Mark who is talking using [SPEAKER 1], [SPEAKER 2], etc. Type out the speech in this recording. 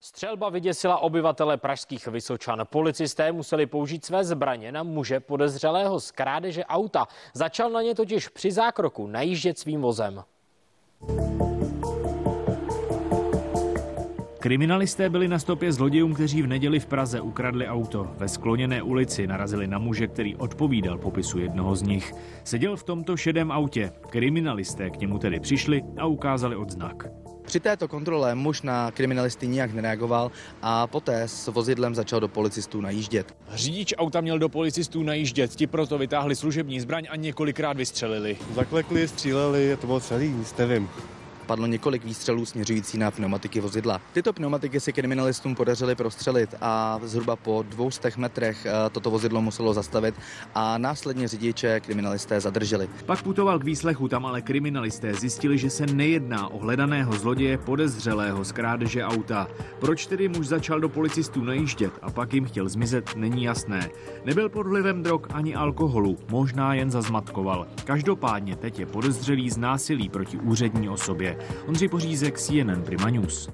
[SPEAKER 1] Střelba vyděsila obyvatele pražských Vysočan. Policisté museli použít své zbraně na muže podezřelého z krádeže auta. Začal na ně totiž při zákroku najíždět svým vozem.
[SPEAKER 2] Kriminalisté byli na stopě zlodějům, kteří v neděli v Praze ukradli auto. Ve skloněné ulici narazili na muže, který odpovídal popisu jednoho z nich. Seděl v tomto šedém autě. Kriminalisté k němu tedy přišli a ukázali odznak.
[SPEAKER 3] Při této kontrole muž na kriminalisty nijak nereagoval a poté s vozidlem začal do policistů najíždět.
[SPEAKER 4] Řidič auta měl do policistů najíždět, ti proto vytáhli služební zbraň a několikrát vystřelili.
[SPEAKER 5] Zaklekli, stříleli, to bylo celý, nic nevím
[SPEAKER 3] padlo několik výstřelů směřující na pneumatiky vozidla. Tyto pneumatiky si kriminalistům podařili prostřelit a zhruba po 200 metrech eh, toto vozidlo muselo zastavit a následně řidiče kriminalisté zadrželi.
[SPEAKER 2] Pak putoval k výslechu, tam ale kriminalisté zjistili, že se nejedná o hledaného zloděje podezřelého z krádeže auta. Proč tedy muž začal do policistů najíždět a pak jim chtěl zmizet, není jasné. Nebyl pod vlivem drog ani alkoholu, možná jen zazmatkoval. Každopádně teď je podezřelý z násilí proti úřední osobě. Ondřej Pořízek, CNN Prima News.